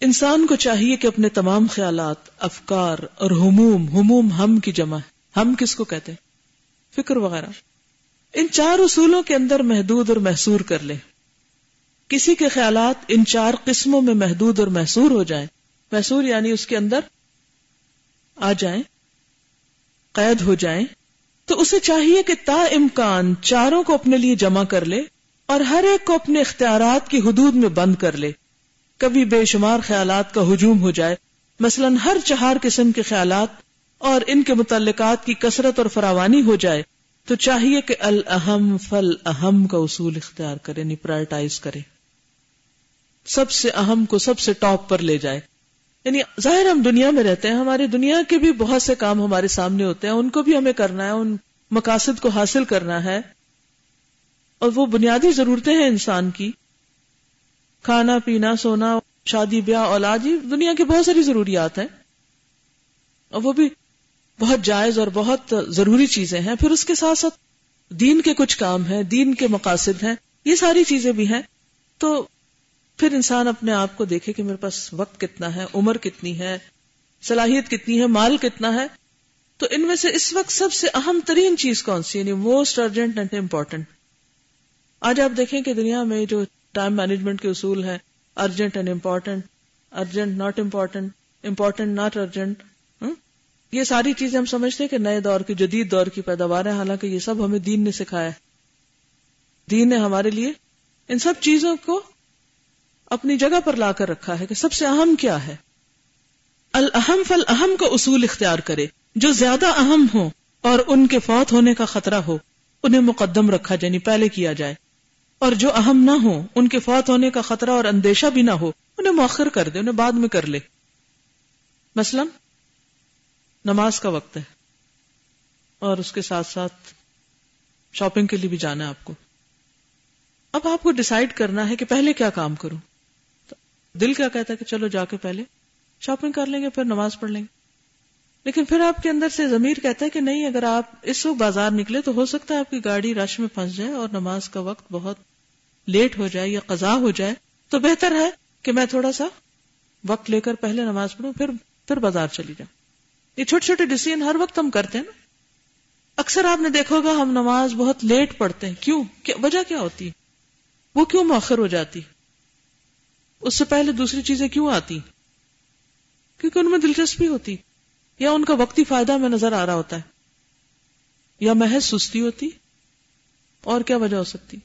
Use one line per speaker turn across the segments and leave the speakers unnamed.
انسان کو چاہیے کہ اپنے تمام خیالات، افکار اور ہموم ہموم ہم کی جمع ہے۔ ہم کس کو کہتے ہیں؟ فکر وغیرہ۔ ان چار اصولوں کے اندر محدود اور محسور کر لے کسی کے خیالات ان چار قسموں میں محدود اور محسور ہو جائیں۔ محسور یعنی اس کے اندر آ جائیں، قید ہو جائیں۔ تو اسے چاہیے کہ تا امکان چاروں کو اپنے لیے جمع کر لے اور ہر ایک کو اپنے اختیارات کی حدود میں بند کر لے۔ کبھی بے شمار خیالات کا ہجوم ہو جائے۔ مثلا ہر چہار قسم کے خیالات اور ان کے متعلقات کی کثرت اور فراوانی ہو جائے تو چاہیے کہ الحم فل اہم کا اصول اختیار کرے یعنی پرائرٹائز کرے۔ سب سے اہم کو سب سے ٹاپ پر لے جائے۔ یعنی ظاہر ہم دنیا میں رہتے ہیں، ہماری دنیا کے بھی بہت سے کام ہمارے سامنے ہوتے ہیں، ان کو بھی ہمیں کرنا ہے، ان مقاصد کو حاصل کرنا ہے۔ اور وہ بنیادی ضرورتیں ہیں انسان کی۔ کھانا پینا، سونا، شادی، بیاہ، اولاد، یہ دنیا کی بہت ساری ضروریات ہیں۔ اور وہ بھی بہت جائز اور بہت ضروری چیزیں ہیں۔ پھر اس کے ساتھ ساتھ دین کے کچھ کام ہیں، دین کے مقاصد ہیں، یہ ساری چیزیں بھی ہیں۔ تو پھر انسان اپنے آپ کو دیکھے کہ میرے پاس وقت کتنا ہے، عمر کتنی ہے، صلاحیت کتنی ہے، مال کتنا ہے۔ تو ان میں سے اس وقت سب سے اہم ترین چیز کون سی یعنی موسٹ ارجنٹ اینڈ امپورٹنٹ آج آپ دیکھیں کہ دنیا میں جو ٹائم مینجمنٹ کے اصول ہیں۔ Urgent and important urgent not important important not urgent یہ ساری چیزیں ہم سمجھتے ہیں کہ نئے دور کی، جدید دور کی پیداوار ہے حالانکہ یہ سب ہمیں دین نے سکھایا ہے۔ دین نے ہمارے لیے ان سب چیزوں کو اپنی جگہ پر لا کر رکھا ہے کہ سب سے اہم کیا ہے۔ الحم فل اہم کا اصول اختیار کرے۔ جو زیادہ اہم ہو اور ان کے فوت ہونے کا خطرہ ہو، انہیں مقدم رکھا جائے یعنی پہلے کیا جائے۔ اور جو اہم نہ ہو ان کے فوت ہونے کا خطرہ اور اندیشہ بھی نہ ہو، انہیں مؤخر کر دے، انہیں بعد میں کر لے۔ مثلا، نماز کا وقت ہے، اور اس کے ساتھ ساتھ شاپنگ کے لیے بھی جانا ہے آپ کو۔ اب آپ کو ڈسائڈ کرنا ہے کہ پہلے کیا کام کروں۔ دل کیا کہتا ہے کہ چلو جا کے پہلے شاپنگ کر لیں گے، پھر نماز پڑھ لیں گے۔ لیکن پھر آپ کے اندر سے ضمیر کہتا ہے کہ نہیں، اگر آپ اس وقت بازار نکلے تو ہو سکتا ہے آپ کی گاڑی رش میں پھنس جائے اور نماز کا وقت بہت لیٹ ہو جائے یا قضا ہو جائے، تو بہتر ہے کہ میں تھوڑا سا وقت لے کر پہلے نماز پڑھوں، پھر پھر بازار چلی جاؤں۔ یہ چھوٹے چھوٹے ڈیسیزن ہر وقت ہم کرتے ہیں نا۔ اکثر آپ نے دیکھا ہوگا ہم نماز بہت لیٹ پڑھتے ہیں۔ کیوں؟ وجہ کیا ہوتی؟ وہ کیوں مؤخر ہو جاتی؟ اس سے پہلے دوسری چیزیں کیوں آتی؟ کیونکہ ان میں دلچسپی ہوتی۔ یا ان کا وقتی فائدہ میں نظر آ رہا ہوتا ہے۔ یا محض سستی ہوتی۔ اور کیا وجہ ہو سکتی؟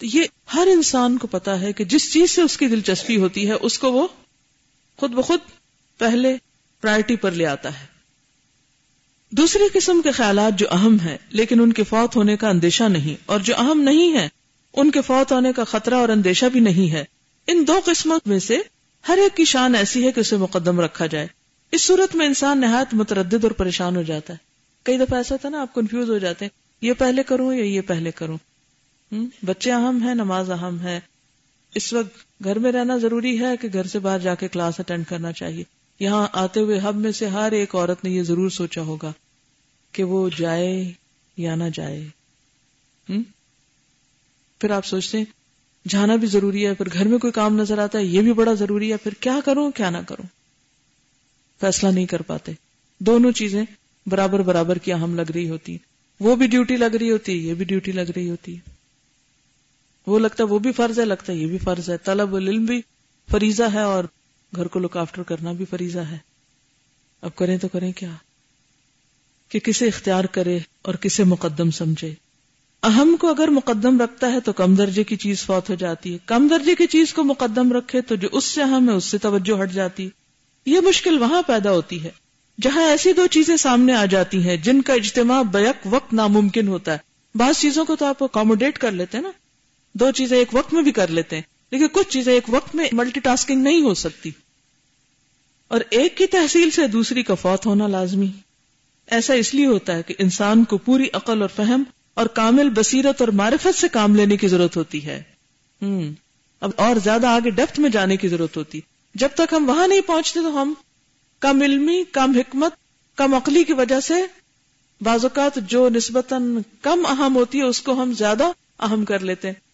یہ ہر انسان کو پتا ہے کہ جس چیز سے اس کی دلچسپی ہوتی ہے، اس کو وہ خود بخود پہلے پرائرٹی پر لے آتا ہے۔ دوسری قسم کے خیالات جو اہم ہیں، لیکن ان کے فوت ہونے کا اندیشہ نہیں، اور جو اہم نہیں ہے ان کے فوت ہونے کا خطرہ اور اندیشہ بھی نہیں ہے۔ ان دو قسموں میں سے ہر ایک کی شان ایسی ہے کہ اسے مقدم رکھا جائے۔ اس صورت میں انسان نہایت متردد اور پریشان ہو جاتا ہے۔ کئی دفعہ ایسا تھا نا، آپ کنفیوز ہو جاتے ہیں، یہ پہلے کروں یا یہ پہلے کروں؟ بچے اہم ہے نماز اہم ہے اس وقت گھر میں رہنا ضروری ہے کہ گھر سے باہر جا کے کلاس اٹینڈ کرنا چاہیے۔ یہاں آتے ہوئے ہب میں سے ہر ایک عورت نے یہ ضرور سوچا ہوگا کہ وہ جائے یا نہ جائے۔ پھر آپ سوچتے ہیں، جانا بھی ضروری ہے، پھر گھر میں کوئی کام نظر آتا ہے، یہ بھی بڑا ضروری ہے، پھر کیا کروں، کیا نہ کروں؟ فیصلہ نہیں کر پاتے۔ دونوں چیزیں برابر برابر کی اہم لگ رہی ہوتی وہ بھی ڈیوٹی لگ رہی ہوتی، یہ بھی ڈیوٹی لگ رہی ہوتی۔ ہے وہ لگتا ہے وہ بھی فرض ہے، لگتا ہے یہ بھی فرض ہے۔ طلب العلم بھی فریضہ ہے اور گھر کو لک آفٹر کرنا بھی فریضہ ہے۔ اب کریں تو کریں کیا؟ کہ کسے اختیار کرے اور کسے مقدم سمجھے۔ اہم کو اگر مقدم رکھتا ہے تو کم درجے کی چیز فوت ہو جاتی ہے۔ کم درجے کی چیز کو مقدم رکھے تو جو اس سے اہم ہے، اس سے توجہ ہٹ جاتی۔ یہ مشکل وہاں پیدا ہوتی ہے، جہاں ایسی دو چیزیں سامنے آ جاتی ہیں جن کا اجتماع بیک وقت ناممکن ہوتا ہے۔ بعض چیزوں کو تو آپ اکاموڈیٹ کر لیتے ہیں نا۔ دو چیزیں ایک وقت میں بھی کر لیتے ہیں، لیکن کچھ چیزیں ایک وقت میں ملٹی ٹاسکنگ نہیں ہو سکتی۔ اور ایک کی تحصیل سے دوسری کا فوت ہونا لازمی ایسا اس لیے ہوتا ہے کہ انسان کو پوری عقل اور فہم اور کامل بصیرت اور معرفت سے کام لینے کی ضرورت ہوتی ہے۔ ہم اب اور زیادہ آگے ڈیپتھ میں جانے کی ضرورت ہوتی۔ جب تک ہم وہاں نہیں پہنچتے تو ہم کم علمی، کم حکمت، کم عقلی کی وجہ سے بعض اوقات جو نسبتاً کم اہم ہوتی ہے، اس کو ہم زیادہ اہم کر لیتے ہیں۔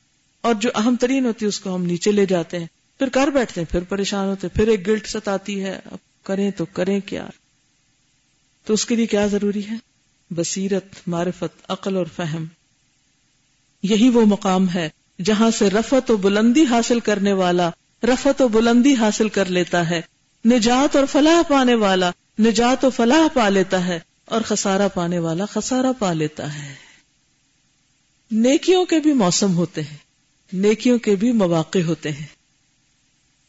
اور جو اہم ترین ہوتی ہے، اس کو ہم نیچے لے جاتے ہیں۔ پھر کر بیٹھتے ہیں، پھر پریشان ہوتے پھر ایک گلٹ ستاتی ہے۔ اب کریں تو کریں کیا؟ تو اس کے لیے کیا ضروری ہے؟ بصیرت، معرفت، عقل اور فہم۔ یہی وہ مقام ہے جہاں سے رفت و بلندی حاصل کرنے والا رفت و بلندی حاصل کر لیتا ہے۔ نجات اور فلاح پانے والا، نجات و فلاح پا لیتا ہے۔ اور خسارہ پانے والا خسارہ پا لیتا ہے۔ نیکیوں کے بھی موسم ہوتے ہیں۔ نیکیوں کے بھی مواقع ہوتے ہیں۔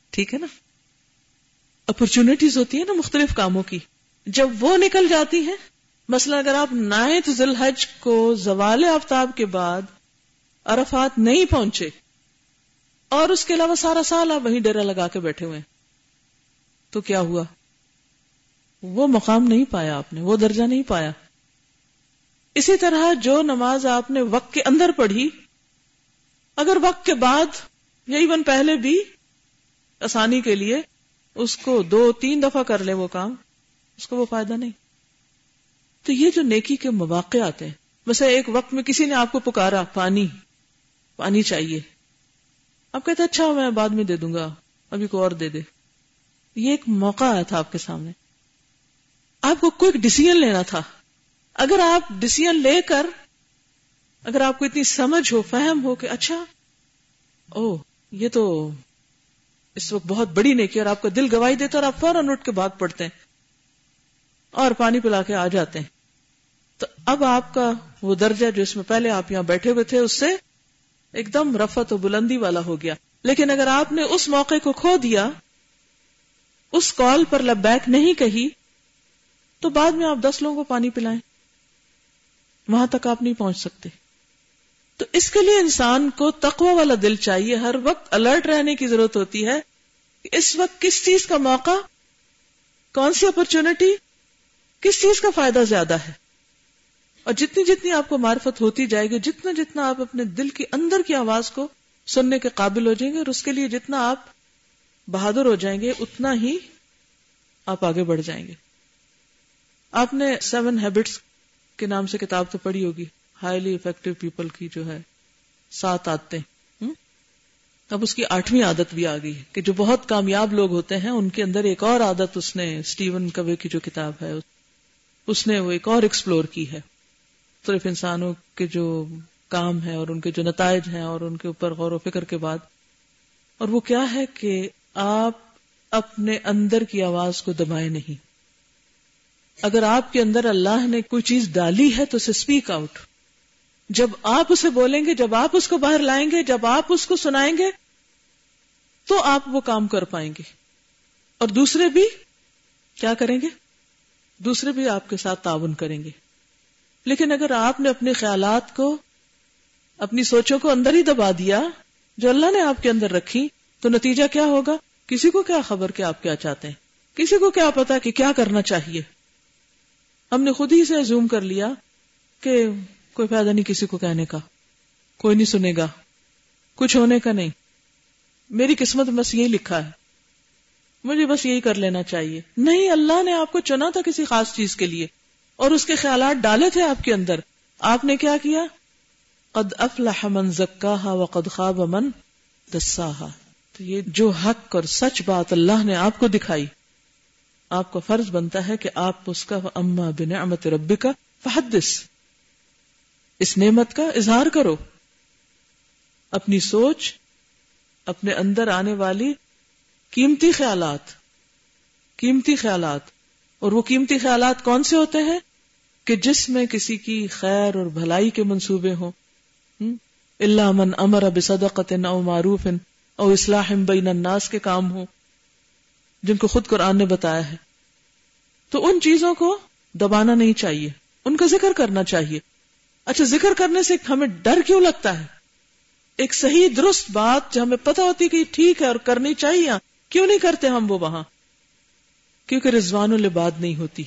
ٹھیک ہے نا؟ اپرچونٹیز ہوتی ہیں نا مختلف کاموں کی۔ جب وہ نکل جاتی ہیں، مثلا اگر آپ نائنتھ ذی الحج کو زوال آفتاب کے بعد عرفات نہیں پہنچے، اور اس کے علاوہ سارا سال آپ وہیں ڈیرا لگا کے بیٹھے ہوئے تو کیا ہوا؟ وہ مقام نہیں پایا آپ نے، وہ درجہ نہیں پایا۔ اسی طرح جو نماز آپ نے وقت کے اندر پڑھی اگر وقت کے بعد یا ایون پہلے بھی آسانی کے لیے اس کو دو تین دفعہ کر لے وہ کام، اس کو وہ فائدہ نہیں۔ تو یہ جو نیکی کے مواقع آتے ہیں ویسے ایک وقت میں کسی نے آپ کو پکارا، پانی پانی چاہیے۔ اب کہتے اچھا میں بعد میں دے دوں گا، ابھی کو اور دے دے۔ یہ ایک موقع آیا تھا آپ کے سامنے۔ آپ کو کوئی ڈسیزن لینا تھا۔ اگر آپ ڈسیزن لے کر اگر آپ کو اتنی سمجھ ہو، فہم ہو کہ اچھا او یہ تو اس وقت بہت بڑی نیکی اور آپ کا دل گواہی دیتا اور آپ فوراً اٹھ کے بھاگ پڑتے ہیں اور پانی پلا کے آ جاتے ہیں۔ تو اب آپ کا وہ درجہ جو اس میں پہلے آپ یہاں بیٹھے ہوئے تھے، اس سے ایک دم رفت و بلندی والا ہو گیا۔ لیکن اگر آپ نے اس موقع کو کھو دیا، اس کال پر لبیک نہیں کہی، تو بعد میں آپ دس لوگوں کو پانی پلائیں۔ وہاں تک آپ نہیں پہنچ سکتے۔ تو اس کے لیے انسان کو تقوی والا دل چاہیے۔ ہر وقت الرٹ رہنے کی ضرورت ہوتی ہے اس وقت کس چیز کا موقع، کون سی اپرچونٹی کس چیز کا فائدہ زیادہ ہے۔ اور جتنی جتنی آپ کو معرفت ہوتی جائے گی، جتنا جتنا آپ اپنے دل کے اندر کی آواز کو سننے کے قابل ہو جائیں گے اور اس کے لیے جتنا آپ بہادر ہو جائیں گے، اتنا ہی آپ آگے بڑھ جائیں گے۔ آپ نے سیون ہیبٹس کے نام سے کتاب تو پڑھی ہوگی۔ ہائیلی افیکٹو پیپل کی جو ہے سات عادتیں اب اس کی آٹھویں عادت بھی آ گئی کہ جو بہت کامیاب لوگ ہوتے ہیں، ان کے اندر ایک اور عادت اس نے اسٹیون کوے کی جو کتاب ہے، اس نے وہ ایک اور ایکسپلور کی ہے۔ صرف انسانوں کے جو کام ہے اور ان کے جو نتائج ہیں اور ان کے اوپر غور و فکر کے بعد، اور وہ کیا ہے کہ آپ اپنے اندر کی آواز کو دبائے نہیں۔ اگر آپ کے اندر اللہ نے کوئی چیز ڈالی ہے تو اسے اسپیک آؤٹ جب آپ اسے بولیں گے، جب آپ اس کو باہر لائیں گے، جب آپ اس کو سنائیں گے، تو آپ وہ کام کر پائیں گے۔ اور دوسرے بھی کیا کریں گے؟ دوسرے بھی آپ کے ساتھ تعاون کریں گے۔ لیکن اگر آپ نے اپنے خیالات کو، اپنی سوچوں کو اندر ہی دبا دیا، جو اللہ نے آپ کے اندر رکھی، تو نتیجہ کیا ہوگا؟ کسی کو کیا خبر کہ آپ کیا چاہتے ہیں؟ کسی کو کیا پتا کہ کیا کرنا چاہیے؟ ہم نے خود ہی سے زوم کر لیا کہ کوئی فائدہ نہیں کسی کو کہنے کا۔ کوئی نہیں سنے گا۔ کچھ ہونے کا نہیں۔ میری قسمت بس یہی لکھا ہے۔ مجھے بس یہی کر لینا چاہیے۔ نہیں، اللہ نے آپ کو چنا تھا کسی خاص چیز کے لیے۔ اور اس کے خیالات ڈالے تھے آپ کے اندر۔ آپ نے کیا کیا؟ قد افلح من زکاہا وقد خواب من دساہا تو یہ جو حق اور سچ بات اللہ نے آپ کو دکھائی، آپ کا فرض بنتا ہے کہ آپ اس کا اما بنعمت ربی کا فحدث۔ اس نعمت کا اظہار کرو۔ اپنی سوچ، اپنے اندر آنے والی قیمتی خیالات قیمتی خیالات۔ اور وہ قیمتی خیالات کون سے ہوتے ہیں؟ کہ جس میں کسی کی خیر اور بھلائی کے منصوبے ہوں۔ اللہ من امر اب صدقت او معروف او اصلاح بین الناس کے کام ہوں۔ جن کو خود قرآن نے بتایا ہے۔ تو ان چیزوں کو دبانا نہیں چاہیے۔ ان کا ذکر کرنا چاہیے۔ اچھا ذکر کرنے سے ہمیں ڈر کیوں لگتا ہے؟ ایک صحیح درست بات جو ہمیں پتا ہوتی کہ ٹھیک ہے اور کرنی چاہیے، کیوں نہیں کرتے ہم وہ وہاں؟ کیونکہ رضوان الباد نہیں ہوتی۔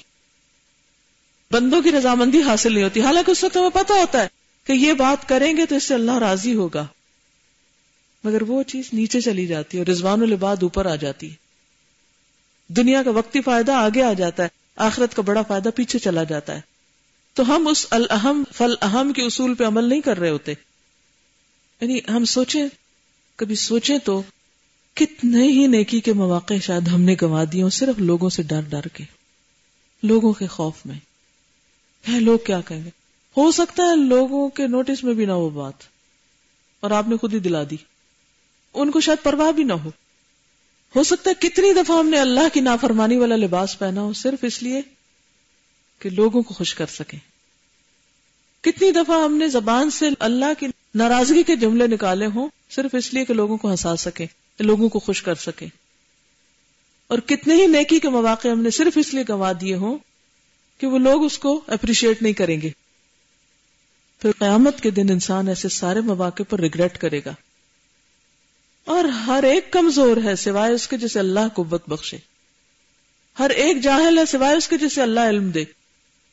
بندوں کی رضامندی حاصل نہیں ہوتی۔ حالانکہ اس وقت ہمیں پتا ہوتا ہے کہ یہ بات کریں گے تو اس سے اللہ راضی ہوگا۔ مگر وہ چیز نیچے چلی جاتی ہے اور رضوان الباد اوپر آ جاتی ہے۔ دنیا کا وقتی فائدہ آگے آ جاتا ہے، آخرت کا بڑا فائدہ پیچھے چلا جاتا ہے۔ تو ہم اس الحم فل اہم کے اصول پہ عمل نہیں کر رہے ہوتے۔ یعنی ہم سوچیں، کبھی سوچیں تو کتنے ہی نیکی کے مواقع شاید ہم نے گوا دیے صرف لوگوں سے ڈر ڈر کے، لوگوں کے خوف میں۔ ہے لوگ کیا کہیں گے؟ ہو سکتا ہے لوگوں کے نوٹس میں بھی نہ ہو بات، اور آپ نے خود ہی دلا دی۔ ان کو شاید پرواہ بھی نہ ہو۔ ہو سکتا ہے کتنی دفعہ ہم نے اللہ کی نافرمانی والا لباس پہنا ہو، صرف اس لیے کہ لوگوں کو خوش کر سکیں۔ کتنی دفعہ ہم نے زبان سے اللہ کی ناراضگی کے جملے نکالے ہوں، صرف اس لیے کہ لوگوں کو ہنسا سکے لوگوں کو خوش کر سکے اور کتنے ہی نیکی کے مواقع ہم نے صرف اس لیے گوا دیے ہوں کہ وہ لوگ اس کو اپریشیٹ نہیں کریں گے۔ پھر قیامت کے دن انسان ایسے سارے مواقع پر ریگریٹ کرے گا۔ اور ہر ایک کمزور ہے سوائے اس کے جسے اللہ قوت بخشے۔ ہر ایک جاہل ہے سوائے اس کے جسے اللہ علم دے۔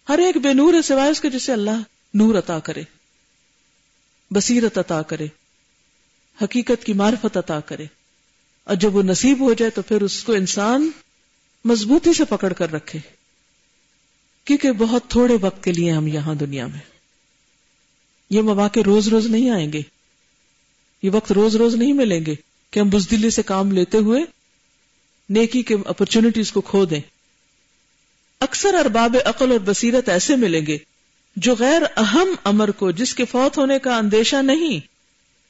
ہر ایک بے نور ہے سوائے اس کے جسے اللہ نور عطا کرے، بصیرت عطا کرے، حقیقت کی معرفت عطا کرے۔ اور جب وہ نصیب ہو جائے تو پھر اس کو انسان مضبوطی سے پکڑ کر رکھے۔ کیونکہ بہت تھوڑے وقت کے لیے ہم یہاں دنیا میں۔ یہ مواقع روز روز نہیں آئیں گے۔ یہ وقت روز روز نہیں ملیں گے کہ ہم بزدلی سے کام لیتے ہوئے نیکی کے اپرچونٹیز کو کھو دیں۔ اکثر ارباب عقل اور بصیرت ایسے ملیں گے جو غیر اہم امر کو جس کے فوت ہونے کا اندیشہ نہیں،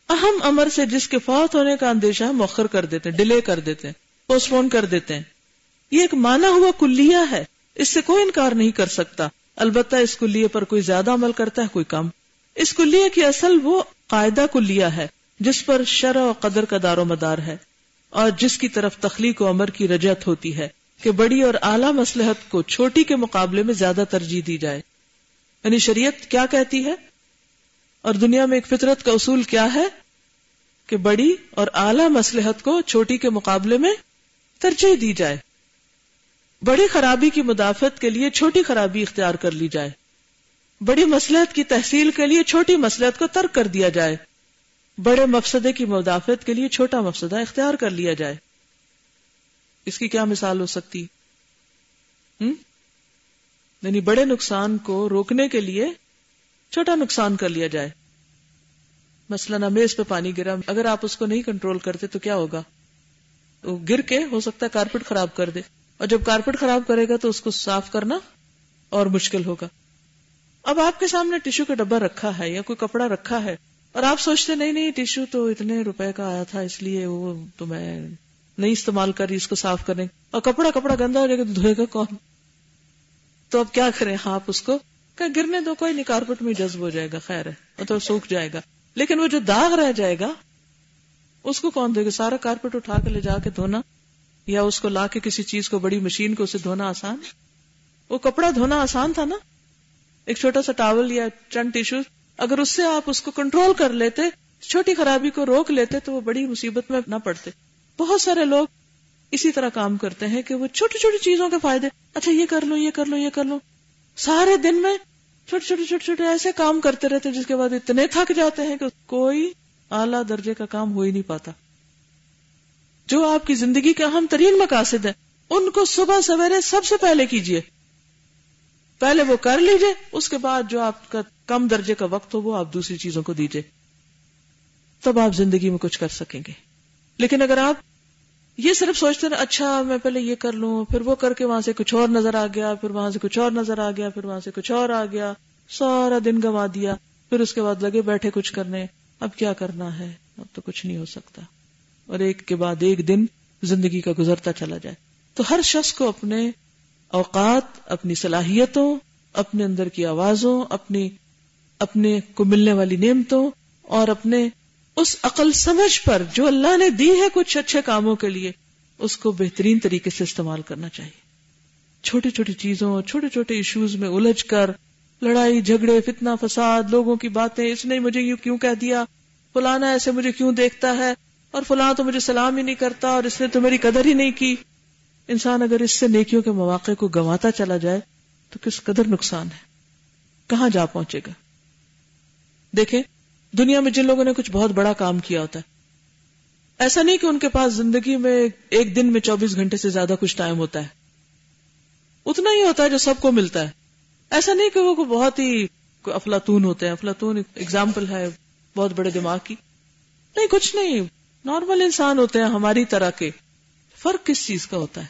اہم امر سے جس کے فوت ہونے کا اندیشہ مؤخر کر دیتے ہیں ڈیلے کر دیتے ہیں پوسٹ پون کر دیتے۔ ہیں یہ ایک مانا ہوا کلیا ہے، اس سے کوئی انکار نہیں کر سکتا۔ البتہ اس کلیے پر کوئی زیادہ عمل کرتا ہے، کوئی کم۔ اس کلیے کی اصل وہ قاعدہ کلیا ہے، جس پر شرع و قدر کا دار و مدار ہے اور جس کی طرف تخلیق و عمر کی رجت ہوتی ہے۔ کہ بڑی اور اعلی مسلحت کو چھوٹی کے مقابلے میں زیادہ ترجیح دی جائے۔ یعنی شریعت کیا کہتی ہے؟ اور دنیا میں ایک فطرت کا اصول کیا ہے؟ کہ بڑی اور اعلی مسلحت کو چھوٹی کے مقابلے میں ترجیح دی جائے۔ بڑی خرابی کی مدافعت کے لیے چھوٹی خرابی اختیار کر لی جائے۔ بڑی مسلحت کی تحصیل کے لیے چھوٹی مسلحت کو ترک کر دیا جائے۔ بڑے مفسدے کی مدافعت کے لیے چھوٹا مفسدہ اختیار کر لیا جائے۔ اس کی کیا مثال ہو سکتی؟ یعنی بڑے نقصان کو روکنے کے لیے چھوٹا نقصان کر لیا جائے۔ مثلاً میز پہ پانی گرا، اگر آپ اس کو نہیں کنٹرول کرتے تو کیا ہوگا؟ وہ گر کے ہو سکتا ہے کارپیٹ خراب کر دے۔ اور جب کارپیٹ خراب کرے گا تو اس کو صاف کرنا اور مشکل ہوگا۔ اب آپ کے سامنے ٹیشو کا ڈبا رکھا ہے یا کوئی کپڑا رکھا ہے اور آپ سوچتے نہیں نہیں، ٹیشو تو اتنے روپے کا آیا تھا، اس لیے وہ تو میں نہیں استعمال کر رہی اس کو صاف کرنے اور کپڑا کپڑا گندا ہو جائے گا تو دھوئے گا کون؟ تو اب کیا کریں ہاں آپ اس کو؟ کہ گرنے دو، کوئی نہیں کارپیٹ میں جذب ہو جائے گا، خیر ہے تو سوکھ جائے گا۔ لیکن وہ جو داغ رہ جائے گا، اس کو کون دے گا؟ سارا کارپیٹ اٹھا کے لے جا کے دھونا، یا اس کو لا کے کسی چیز کو، بڑی مشین کو، اسے دھونا آسان؟ وہ کپڑا دھونا آسان تھا نا؟ ایک چھوٹا سا ٹاول یا چند ٹیشو، اگر اس سے آپ اس کو کنٹرول کر لیتے، چھوٹی خرابی کو روک لیتے، تو وہ بڑی مصیبت میں نہ پڑتے۔ بہت سارے لوگ اسی طرح کام کرتے ہیں کہ وہ چھوٹی چھوٹی چیزوں کے فائدے اچھا یہ کر لو یہ کر لو یہ کر لو سارے دن میں چھوٹے چھوٹے چھوٹے چھوٹے ایسے کام کرتے رہتے جس کے بعد اتنے تھک جاتے ہیں کہ کوئی اعلی درجے کا کام ہو ہی نہیں پاتا۔ جو آپ کی زندگی کے اہم ترین مقاصد ہیں، ان کو صبح سویرے سب سے پہلے کیجیے پہلے وہ کر لیجیے، اس کے بعد جو آپ کا کم درجے کا وقت ہو، وہ آپ دوسری چیزوں کو دیجیے تب آپ زندگی میں کچھ کر سکیں گے۔ لیکن اگر آپ یہ صرف سوچتے ہیں اچھا میں پہلے یہ کر لوں، پھر وہ کر کے وہاں سے کچھ اور نظر آ گیا، پھر وہاں سے کچھ اور نظر آ گیا، پھر وہاں سے کچھ اور آ گیا، سارا دن گوا دیا، پھر اس کے بعد لگے بیٹھے کچھ کرنے، اب کیا کرنا ہے؟ اب تو کچھ نہیں ہو سکتا۔ اور ایک کے بعد ایک دن زندگی کا گزرتا چلا جائے۔ تو ہر شخص کو اپنے اوقات، اپنی صلاحیتوں، اپنے اندر کی آوازوں، اپنی، اپنے کو ملنے والی نعمتوں اور اپنے اس عقل سمجھ پر جو اللہ نے دی ہے کچھ اچھے کاموں کے لیے، اس کو بہترین طریقے سے استعمال کرنا چاہیے۔ چھوٹی چھوٹی چیزوں، چھوٹے چھوٹے ایشوز میں الجھ کر، لڑائی، جھگڑے، فتنہ، فساد، لوگوں کی باتیں، اس نے مجھے یوں کیوں کہہ دیا؟ فلانا ایسے مجھے کیوں دیکھتا ہے؟ اور فلاں تو مجھے سلام ہی نہیں کرتا اور اس نے تو میری قدر ہی نہیں کی۔ انسان اگر اس سے نیکیوں کے مواقع کو گواتا چلا جائے، تو کس قدر نقصان ہے؟ کہاں جا پہنچے گا؟ دیکھیں دنیا میں جن لوگوں نے کچھ بہت بڑا کام کیا ہوتا ہے۔ ایسا نہیں کہ ان کے پاس زندگی میں ایک دن میں چوبیس گھنٹے سے زیادہ کچھ ٹائم ہوتا ہے۔ اتنا ہی ہوتا ہے جو سب کو ملتا ہے۔ ایسا نہیں کہ وہ بہت ہی افلاطون ہوتے ہیں۔ افلاطون اگزامپل ہے بہت بڑے دماغ کی۔ نہیں، کچھ نہیں۔ نارمل انسان ہوتے ہیں ہماری طرح کے۔ فرق کس چیز کا ہوتا ہے؟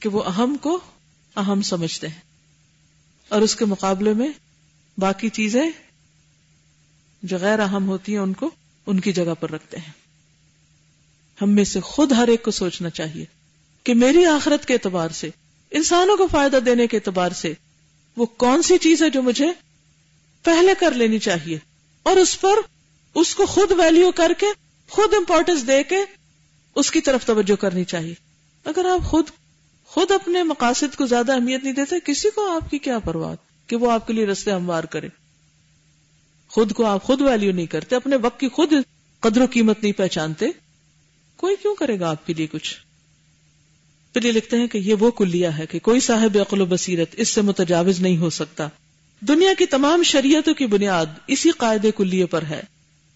کہ وہ اہم کو اہم سمجھتے ہیں۔ اور اس کے مقابلے میں باقی چیزیں جو غیر اہم ہوتی ہیں ان کو ان کی جگہ پر رکھتے ہیں۔ ہم میں سے خود ہر ایک کو سوچنا چاہیے کہ میری آخرت کے اعتبار سے، انسانوں کو فائدہ دینے کے اعتبار سے وہ کون سی چیز ہے جو مجھے پہلے کر لینی چاہیے اور اس پر اس کو خود ویلیو کر کے، خود امپورٹینس دے کے اس کی طرف توجہ کرنی چاہیے۔ اگر آپ خود خود اپنے مقاصد کو زیادہ اہمیت نہیں دیتے، کسی کو آپ کی کیا پرواہ؟ کہ وہ آپ کے لیے رستے ہموار کرے۔ خود کو آپ خود ویلیو نہیں کرتے، اپنے وقت کی خود قدر و قیمت نہیں پہچانتے۔ کوئی کیوں کرے گا آپ کے لیے کچھ؟ پھر یہ لکھتے ہیں کہ یہ وہ کلیا ہے کہ کوئی صاحب عقل و بصیرت اس سے متجاوز نہیں ہو سکتا۔ دنیا کی تمام شریعتوں کی بنیاد اسی قاعدے کلیے پر ہے۔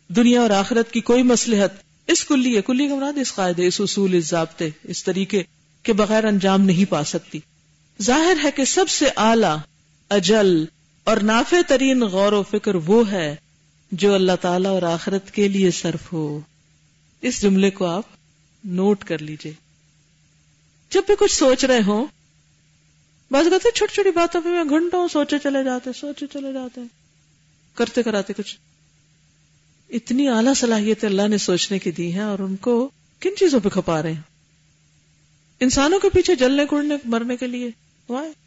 دنیا اور آخرت کی کوئی مسلحت اس کلیے کلی کا مراد اس قاعدے، اس اصول، اس ضابطے، اس طریقے کے بغیر انجام نہیں پا سکتی۔ ظاہر ہے کہ سب سے اعلی، اجل اور نافع ترین غور و فکر وہ ہے جو اللہ تعالی اور آخرت کے لیے صرف ہو۔ اس جملے کو آپ نوٹ کر لیجیے۔ جب بھی کچھ سوچ رہے ہوں بس کہتے چھوٹی چھوٹی باتوں پہ میں گھنٹوں سوچے چلے جاتے سوچے چلے جاتے کرتے کراتے کچھ۔ اتنی اعلیٰ صلاحیت اللہ نے سوچنے کی دی ہے اور ان کو کن چیزوں پہ کھپا رہے ہیں؟ انسانوں کے پیچھے جلنے کوڑنے مرنے کے لیے۔ وائے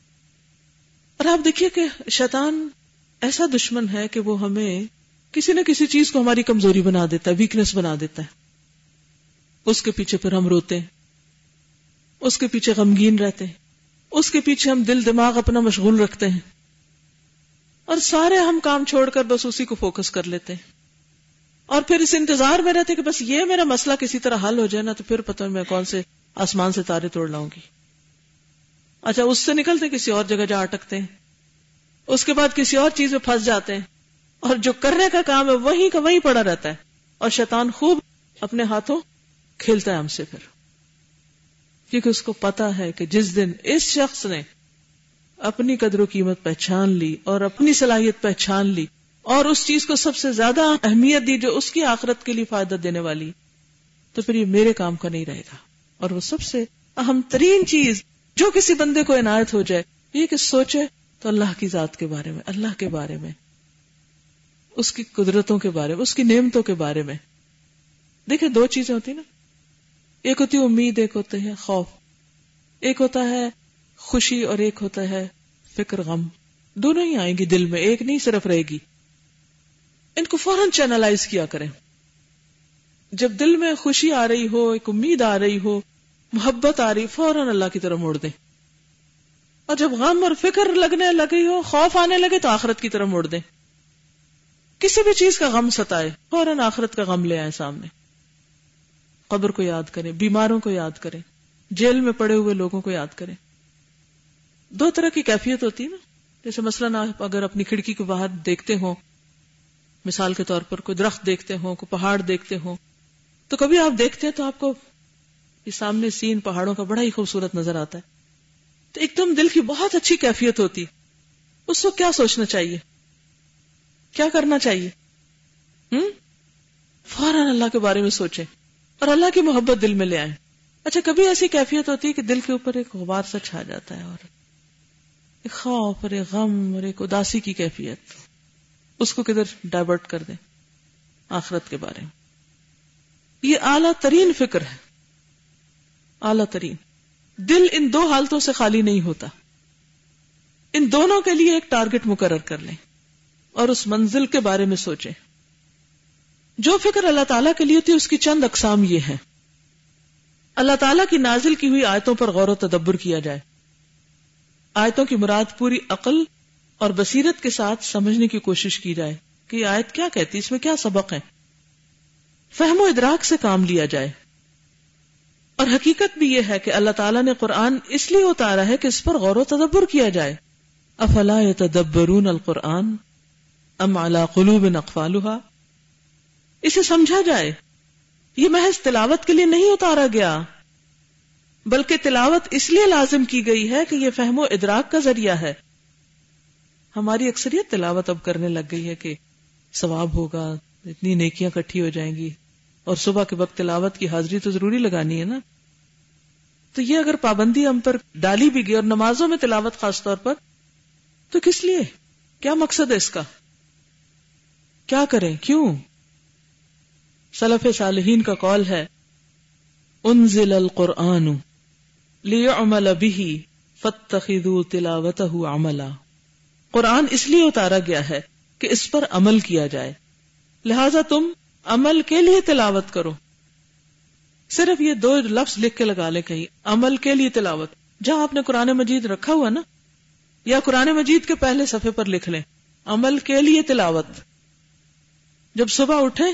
اور آپ دیکھیے کہ شیطان ایسا دشمن ہے کہ وہ ہمیں کسی نہ کسی چیز کو ہماری کمزوری بنا دیتا ہے ویکنیس بنا دیتا ہے۔ اس کے پیچھے پھر ہم روتے ہیں۔ اس کے پیچھے غمگین رہتے ہیں۔ اس کے پیچھے ہم دل دماغ اپنا مشغول رکھتے ہیں۔ اور سارے ہم کام چھوڑ کر بس اسی کو فوکس کر لیتے ہیں۔ اور پھر اس انتظار میں رہتے کہ بس یہ میرا مسئلہ کسی طرح حل ہو جائے نا تو پھر پتہ میں کون سے آسمان سے تارے توڑ لاؤں گی۔ اچھا اس سے نکلتے کسی اور جگہ جا اٹکتے ہیں۔ اس کے بعد کسی اور چیز میں پھنس جاتے ہیں۔ اور جو کرنے کا کام ہے وہی کا وہی پڑا رہتا ہے۔ اور شیطان خوب اپنے ہاتھوں کھیلتا ہے ہم سے پھر۔ کیونکہ اس کو پتا ہے کہ جس دن اس شخص نے اپنی قدر و قیمت پہچان لی اور اپنی صلاحیت پہچان لی اور اس چیز کو سب سے زیادہ اہمیت دی جو اس کی آخرت کے لیے فائدہ دینے والی، تو پھر یہ میرے کام کا نہیں رہے گا۔ اور وہ سب سے اہم ترین چیز جو کسی بندے کو عنایت ہو جائے، یہ کہ سوچے تو اللہ کی ذات کے بارے میں، اللہ کے بارے میں، اس کی قدرتوں کے بارے میں، اس کی نعمتوں کے بارے میں۔ دیکھیں دو چیزیں ہوتی نا۔ ایک ہوتی امید، ایک ہوتا ہے خوف۔ ایک ہوتا ہے خوشی اور ایک ہوتا ہے فکر غم۔ دونوں ہی آئیں گی دل میں، ایک نہیں، صرف رہے گی۔ ان کو فوراً چینلائز کیا کریں۔ جب دل میں خوشی آ رہی ہو، ایک امید آ رہی ہو محبت آ رہی، فوراً اللہ کی طرف موڑ دیں۔ اور جب غم اور فکر لگنے لگی ہو، خوف آنے لگے تو آخرت کی طرف موڑ دیں۔ کسی بھی چیز کا غم ستائے، فوراً آخرت کا غم لے آئے سامنے۔ قبر کو یاد کریں، بیماروں کو یاد کریں، جیل میں پڑے ہوئے لوگوں کو یاد کریں۔ دو طرح کی کیفیت ہوتی ہے نا۔ جیسے مثلاً آپ اگر اپنی کھڑکی کو باہر دیکھتے ہوں، مثال کے طور پر کوئی درخت دیکھتے ہوں، کوئی پہاڑ دیکھتے ہوں، تو کبھی آپ دیکھتے ہیں تو آپ کو یہ سامنے سین پہاڑوں کا بڑا ہی خوبصورت نظر آتا ہے۔ تو ایک دم دل کی بہت اچھی کیفیت ہوتی۔ اس کو کیا سوچنا چاہیے؟ کیا کرنا چاہیے؟ فوراً اللہ کے بارے میں سوچے اور اللہ کی محبت دل میں لے آئے اچھا کبھی ایسی کیفیت ہوتی ہے کہ دل کے اوپر ایک غبار سا چھا جاتا ہے اور ایک خوف اور ایک غم اور ایک اداسی کی کیفیت۔ اس کو کدھر ڈائیورٹ کر دیں؟ آخرت کے بارے میں۔ یہ اعلی ترین فکر ہے۔ اعلی ترین۔ دل ان دو حالتوں سے خالی نہیں ہوتا۔ ان دونوں کے لیے ایک ٹارگٹ مقرر کر لیں اور اس منزل کے بارے میں سوچیں۔ جو فکر اللہ تعالیٰ کے لیے ہوتی اس کی چند اقسام یہ ہے اللہ تعالیٰ کی نازل کی ہوئی آیتوں پر غور و تدبر کیا جائے۔ آیتوں کی مراد پوری عقل اور بصیرت کے ساتھ سمجھنے کی کوشش کی جائے کہ یہ آیت کیا کہتی اس میں کیا سبق ہے۔ فہم و ادراک سے کام لیا جائے۔ اور حقیقت بھی یہ ہے کہ اللہ تعالیٰ نے قرآن اس لیے اتارا ہے کہ اس پر غور و تدبر کیا جائے۔ افلا تدبرون القرآن ام على قلوب اقفالها اسے سمجھا جائے۔ یہ محض تلاوت کے لیے نہیں اتارا گیا، بلکہ تلاوت اس لیے لازم کی گئی ہے کہ یہ فہم و ادراک کا ذریعہ ہے۔ ہماری اکثریت تلاوت اب کرنے لگ گئی ہے کہ ثواب ہوگا، اتنی نیکیاں کٹھی ہو جائیں گی۔ اور صبح کے وقت تلاوت کی حاضری تو ضروری لگانی ہے نا؟ تو یہ اگر پابندی ہم پر ڈالی بھی گئی اور نمازوں میں تلاوت خاص طور پر، تو کس لیے؟ کیا مقصد ہے اس کا؟ کیا کریں؟ کیوں؟ سلف صالحین کا قول ہے، انزل القرآن لیعمل به فتخذوا تلاوته عملا۔ قرآن اس لیے اتارا گیا ہے کہ اس پر عمل کیا جائے۔ لہذا تم عمل کے لیے تلاوت کرو۔ صرف یہ دو لفظ لکھ کے لگا لے کہیں۔ عمل کے لیے تلاوت۔ جہاں آپ نے قرآن مجید رکھا ہوا نا، یا قرآن مجید کے پہلے صفحے پر لکھ لیں۔ عمل کے لیے تلاوت۔ جب صبح اٹھے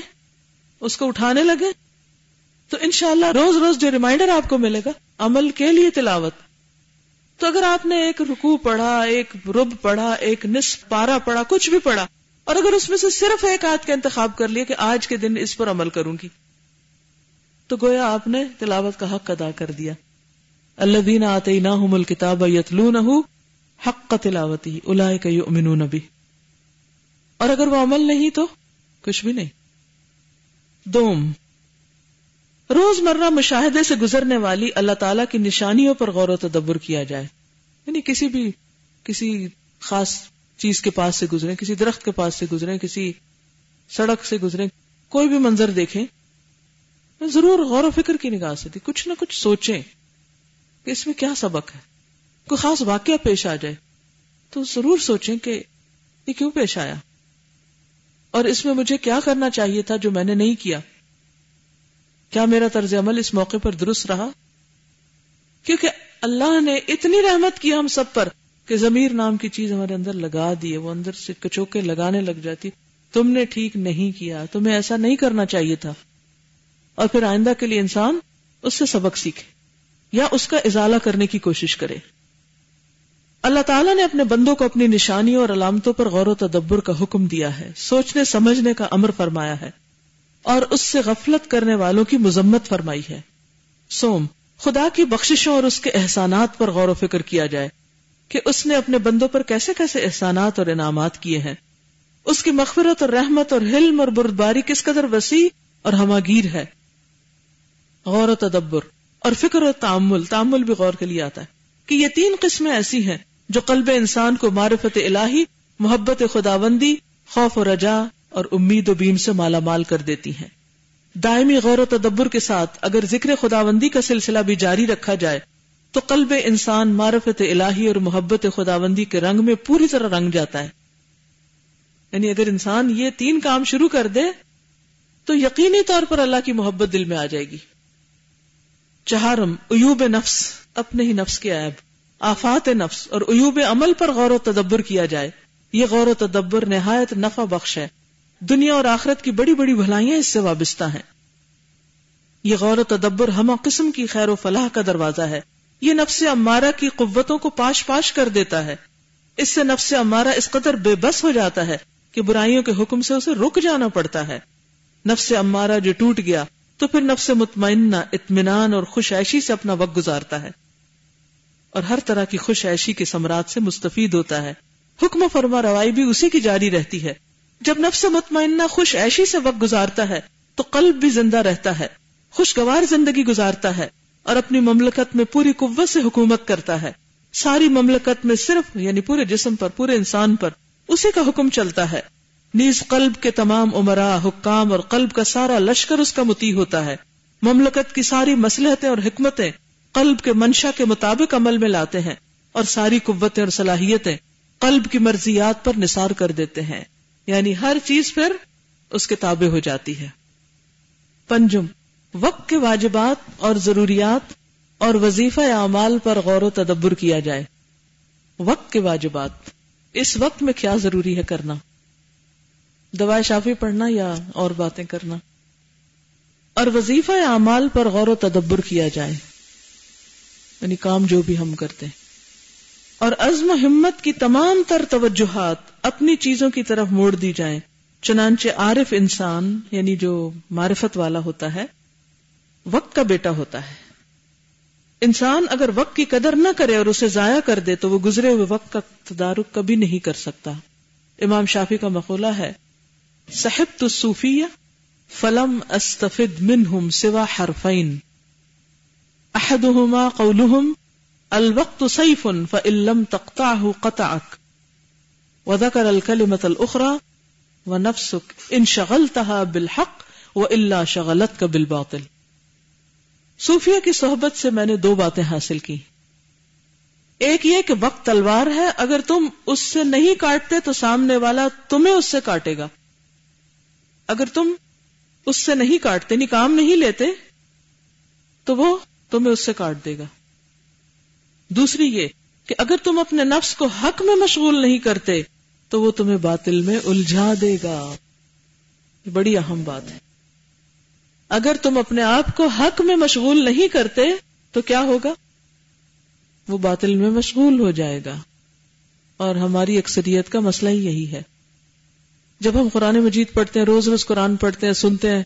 اس کو اٹھانے لگے، تو انشاءاللہ روز روز جو ریمائنڈر آپ کو ملے گا، عمل کے لیے تلاوت۔ تو اگر آپ نے ایک رکو پڑھا، ایک رب پڑھا، ایک نصف پارا پڑھا، کچھ بھی پڑھا اور اگر اس میں سے صرف ایک آیت کا انتخاب کر لیا کہ آج کے دن اس پر عمل کروں گی، تو گویا آپ نے تلاوت کا حق ادا کر دیا۔ اللہ دین آتے نہ کتاب یتلو نہ حق کا تلاوتی الا کا نبی اور اگر وہ عمل نہیں تو کچھ بھی نہیں۔ دوم، روز مرہ مشاہدے سے گزرنے والی اللہ تعالیٰ کی نشانیوں پر غور و تدبر کیا جائے۔ یعنی کسی بھی، کسی خاص چیز کے پاس سے گزرے کسی درخت کے پاس سے گزرے کسی سڑک سے گزرے کوئی بھی منظر دیکھیں ضرور غور و فکر کی نگاہ سے تھی کچھ نہ کچھ سوچیں کہ اس میں کیا سبق ہے، کوئی خاص واقعہ پیش آ جائے، تو ضرور سوچیں کہ یہ کیوں پیش آیا؟ اور اس میں مجھے کیا کرنا چاہیے تھا جو میں نے نہیں کیا؟ کیا میرا طرز عمل اس موقع پر درست رہا؟ کیونکہ اللہ نے اتنی رحمت کی ہم سب پر کہ ضمیر نام کی چیز ہمارے اندر لگا دی وہ اندر سے کچوکے لگانے لگ جاتی۔ تم نے ٹھیک نہیں کیا، تمہیں ایسا نہیں کرنا چاہیے تھا۔ اور پھر آئندہ کے لیے انسان اس سے سبق سیکھے، یا اس کا ازالہ کرنے کی کوشش کرے۔ اللہ تعالیٰ نے اپنے بندوں کو اپنی نشانیوں اور علامتوں پر غور و تدبر کا حکم دیا ہے، سوچنے، سمجھنے کا امر فرمایا ہے۔ اور اس سے غفلت کرنے والوں کی مذمت فرمائی ہے۔ سوم، خدا کی بخششوں اور اس کے احسانات پر غور و فکر کیا جائے۔ کہ اس نے اپنے بندوں پر کیسے کیسے احسانات اور انعامات کیے ہیں؟ اس کی مغفرت اور رحمت اور حلم اور بردباری کس قدر وسیع اور ہماگیر ہے؟ غور و تدبر اور فکر و تعمل تعمل بھی غور کے لیے آتا ہے کہ یہ تین قسمیں ایسی ہیں جو قلب انسان کو معرفت الہی، محبت خداوندی، خوف و رجا اور امید و بیم سے مالا مال کر دیتی ہیں۔ دائمی غور و تدبر کے ساتھ اگر ذکر خداوندی کا سلسلہ بھی جاری رکھا جائے تو قلب انسان معرفت الہی اور محبت خداوندی کے رنگ میں پوری طرح رنگ جاتا ہے۔ یعنی اگر انسان یہ تین کام شروع کر دے، تو یقینی طور پر اللہ کی محبت دل میں آ جائے گی۔ چہارم ایوب نفس، اپنے ہی نفس کے عیب۔ آفات نفس اور ایوب عمل پر غور و تدبر کیا جائے۔ یہ غور و تدبر نہایت نفع بخش ہے۔ دنیا اور آخرت کی بڑی بڑی بھلائیاں اس سے وابستہ ہیں۔ یہ غور و تدبر ہم قسم کی خیر و فلاح کا دروازہ ہے۔ یہ نفس امارہ کی قوتوں کو پاش پاش کر دیتا ہے۔ اس سے نفس امارہ اس قدر بے بس ہو جاتا ہے کہ برائیوں کے حکم سے اسے رک جانا پڑتا ہے۔ نفس امارہ جو ٹوٹ گیا تو پھر نفس مطمئنہ، اطمینان اور خوش عیشی سے اپنا وقت گزارتا ہے۔ اور ہر طرح کی خوش عیشی کے سمراٹ سے مستفید ہوتا ہے۔ حکم و فرما روائی بھی اسی کی جاری رہتی ہے۔ جب نفس مطمئنہ خوش عیشی سے وقت گزارتا ہے تو قلب بھی زندہ رہتا ہے۔ خوشگوار زندگی گزارتا ہے۔ اور اپنی مملکت میں پوری قوت سے حکومت کرتا ہے۔ ساری مملکت میں صرف یعنی پورے جسم پر، پورے انسان پر اسی کا حکم چلتا ہے۔ نیز قلب کے تمام عمرا حکام اور قلب کا سارا لشکر اس کا متی ہوتا ہے۔ مملکت کی ساری مسلحتیں اور حکمتیں قلب کے منشا کے مطابق عمل میں لاتے ہیں اور ساری قوتیں اور صلاحیتیں قلب کی مرضیات پر نثار کر دیتے ہیں۔ یعنی ہر چیز پھر اس کے تابع ہو جاتی ہے۔ پنجم وقت کے واجبات اور ضروریات اور وظیفہ اعمال پر غور و تدبر کیا جائے۔ وقت کے واجبات۔ اس وقت میں کیا ضروری ہے کرنا؟ دعائیں شافی پڑھنا یا اور باتیں کرنا؟ اور وظیفہ اعمال پر غور و تدبر کیا جائے۔ یعنی کام جو بھی ہم کرتے۔ ہیں اور عزم و ہمت کی تمام تر توجہات اپنی چیزوں کی طرف موڑ دی جائیں۔ چنانچہ عارف انسان یعنی جو معرفت والا ہوتا ہے وقت کا بیٹا ہوتا ہے۔ انسان اگر وقت کی قدر نہ کرے اور اسے ضائع کر دے تو وہ گزرے ہوئے وقت کا تدارک کبھی نہیں کر سکتا۔ امام شافی کا مقولہ ہے صحب تو صوفیہ فلم استفد منہم سوا حرفین احدهما قولهم الوقت سيف فإن لم تقطعه قطعك وذكر الكلمة الأخرى ونفسك إن شغلتها بالحق وإلا شغلتك بالباطل صوفیہ کی صحبت سے میں نے دو باتیں حاصل کی۔ ایک یہ کہ وقت تلوار ہے، اگر تم اس سے نہیں کاٹتے تو سامنے والا تمہیں اس سے کاٹے گا۔ اگر تم اس سے نہیں کاٹتے نہیں کام نہیں لیتے، تو وہ تمہیں اس سے کاٹ دے گا۔ دوسری یہ کہ اگر تم اپنے نفس کو حق میں مشغول نہیں کرتے، تو وہ تمہیں باطل میں الجھا دے گا۔ بڑی اہم بات ہے۔ اگر تم اپنے آپ کو حق میں مشغول نہیں کرتے، تو کیا ہوگا؟ وہ باطل میں مشغول ہو جائے گا۔ اور ہماری اکثریت کا مسئلہ ہی یہی ہے۔ جب ہم قرآن مجید پڑھتے ہیں، روز روز قرآن پڑھتے ہیں، سنتے ہیں،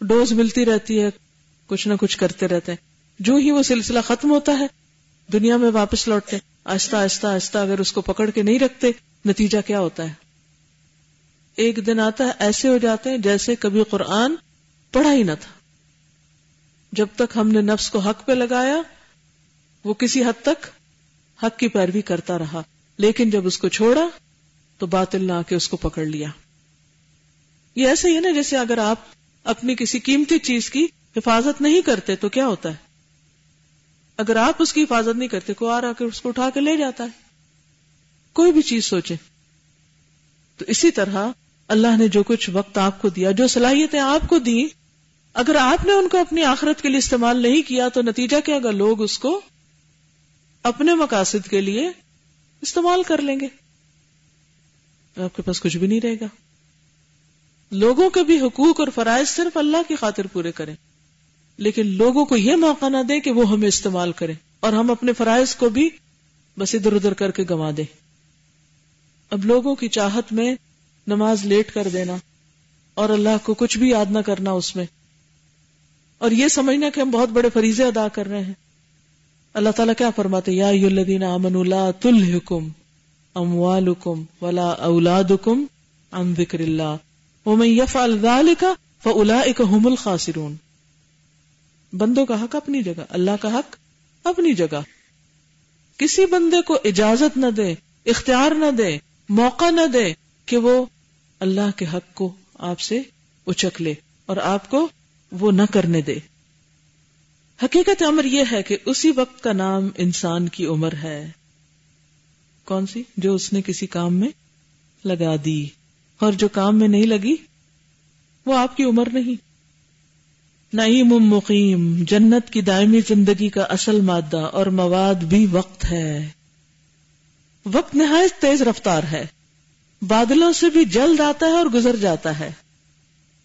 ڈوز ملتی رہتی ہے، کچھ نہ کچھ کرتے رہتے ہیں۔ جو ہی وہ سلسلہ ختم ہوتا ہے، دنیا میں واپس لوٹتے آہستہ آہستہ آہستہ اگر اس کو پکڑ کے نہیں رکھتے، نتیجہ کیا ہوتا ہے؟ ایک دن آتا ہے، ایسے ہو جاتے ہیں جیسے کبھی قرآن پڑھا ہی نہ تھا۔ جب تک ہم نے نفس کو حق پہ لگایا، وہ کسی حد تک حق کی پیروی کرتا رہا۔ لیکن جب اس کو چھوڑا، تو باطل نہ آ کے اس کو پکڑ لیا۔ یہ ایسے ہی نا جیسے اگر آپ اپنی کسی قیمتی چیز کی حفاظت نہیں کرتے، تو کیا ہوتا ہے؟ اگر آپ اس کی حفاظت نہیں کرتے کو آ رہا اس کو اٹھا کے لے جاتا ہے۔ کوئی بھی چیز سوچے۔ تو اسی طرح اللہ نے جو کچھ وقت آپ کو دیا، جو صلاحیتیں آپ کو دی اگر آپ نے ان کو اپنی آخرت کے لیے استعمال نہیں کیا تو نتیجہ کیا اگر لوگ اس کو اپنے مقاصد کے لیے استعمال کر لیں گے۔ آپ کے پاس کچھ بھی نہیں رہے گا۔ لوگوں کے بھی حقوق اور فرائض صرف اللہ کی خاطر پورے کریں۔ لیکن لوگوں کو یہ موقع نہ دے کہ وہ ہمیں استعمال کریں اور ہم اپنے فرائض کو بھی بس ادھر ادھر کر کے گوا دیں۔ اب لوگوں کی چاہت میں نماز لیٹ کر دینا اور اللہ کو کچھ بھی یاد نہ کرنا اس میں۔ اور یہ سمجھنا کہ ہم بہت بڑے فریضے ادا کر رہے ہیں۔ اللہ تعالیٰ کیا فرماتے یا الذین آمنوا لا تلہکم اموالکم ولا اولادکم عن ذکر اللہ۔ ومن یفعل ذالک فاولئک هم الخاسرون۔ بندوں کا حق اپنی جگہ، اللہ کا حق اپنی جگہ۔ کسی بندے کو اجازت نہ دے، اختیار نہ دے، موقع نہ دے کہ وہ اللہ کے حق کو آپ سے اچک لے اور آپ کو وہ نہ کرنے دے۔ حقیقت امر یہ ہے کہ اسی وقت کا نام انسان کی عمر ہے۔ کون سی؟ جو اس نے کسی کام میں لگا دی۔ اور جو کام میں نہیں لگی، وہ آپ کی عمر نہیں۔ نعیم مقیم، جنت کی دائمی زندگی کا اصل مادہ اور مواد بھی وقت ہے۔ وقت نہایت تیز رفتار ہے۔ بادلوں سے بھی جلد آتا ہے اور گزر جاتا ہے۔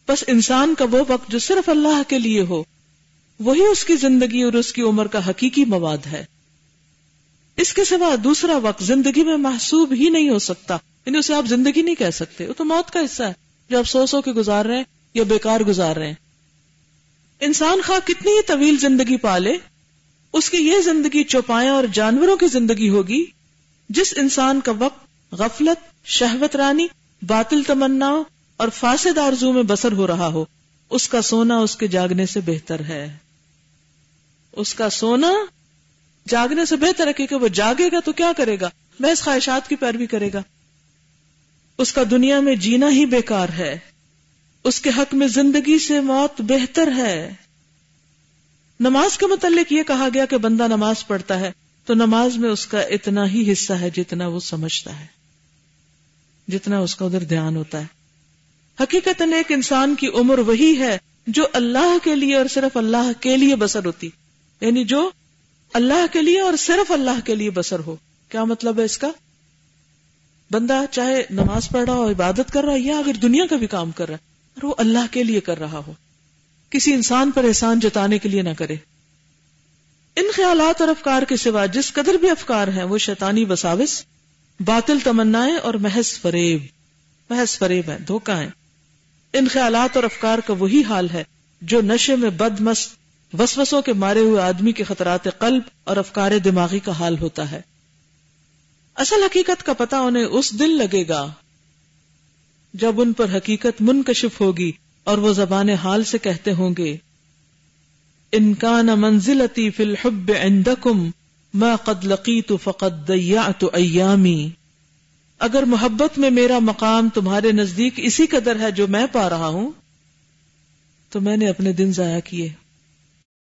بس انسان کا وہ وقت جو صرف اللہ کے لیے ہو، وہی اس کی زندگی اور اس کی عمر کا حقیقی مواد ہے۔ اس کے سوا دوسرا وقت زندگی میں محسوب ہی نہیں ہو سکتا۔ یعنی اسے آپ زندگی نہیں کہہ سکتے۔ وہ تو موت کا حصہ ہے۔ جو آپ سو سو کے گزار رہے ہیں یا بیکار گزار رہے ہیں۔ انسان خواہ کتنی ہی طویل زندگی پالے، اس کی یہ زندگی چوپایا اور جانوروں کی زندگی ہوگی، جس انسان کا وقت غفلت، شہوت رانی، باطل تمنا اور فاسد آرزو میں بسر ہو رہا ہو، اس کا سونا اس کے جاگنے سے بہتر ہے۔ اس کا سونا جاگنے سے بہتر ہے، کیونکہ وہ جاگے گا تو کیا کرے گا؟ محض خواہشات کی پیروی کرے گا۔ اس کا دنیا میں جینا ہی بیکار ہے۔ اس کے حق میں زندگی سے موت بہتر ہے۔ نماز کے متعلق یہ کہا گیا کہ بندہ نماز پڑھتا ہے، تو نماز میں اس کا اتنا ہی حصہ ہے جتنا وہ سمجھتا ہے، جتنا اس کا ادھر دھیان ہوتا ہے۔ حقیقت ایک انسان کی عمر وہی ہے جو اللہ کے لیے اور صرف اللہ کے لیے بسر ہوتی۔ یعنی جو اللہ کے لیے اور صرف اللہ کے لیے بسر ہو۔ کیا مطلب ہے اس کا؟ بندہ چاہے نماز پڑھ رہا ہو، عبادت کر رہا ہو یا اگر دنیا کا بھی کام کر رہا ہے، اور وہ اللہ کے لیے کر رہا ہو۔ کسی انسان پر احسان جتانے کے لیے نہ کرے۔ ان خیالات اور افکار کے سوا جس قدر بھی افکار ہیں، وہ شیطانی بساوس باطل تمنا اور محض فریب۔ محض فریب ہے دھوکا ہے ان خیالات اور افکار کا وہی حال ہے جو نشے میں بد مست وسوسوں کے مارے ہوئے آدمی کے خطرات قلب اور افکار دماغی کا حال ہوتا ہے۔ اصل حقیقت کا پتہ انہیں اس دن لگے گا جب ان پر حقیقت منکشف ہوگی اور وہ زبان حال سے کہتے ہوں گے انکان منزلتی فی الحب عندکم، ما قد لقیت فقد ضیعت ایامی. اگر محبت میں میرا مقام تمہارے نزدیک اسی قدر ہے جو میں پا رہا ہوں، تو میں نے اپنے دن ضائع کیے۔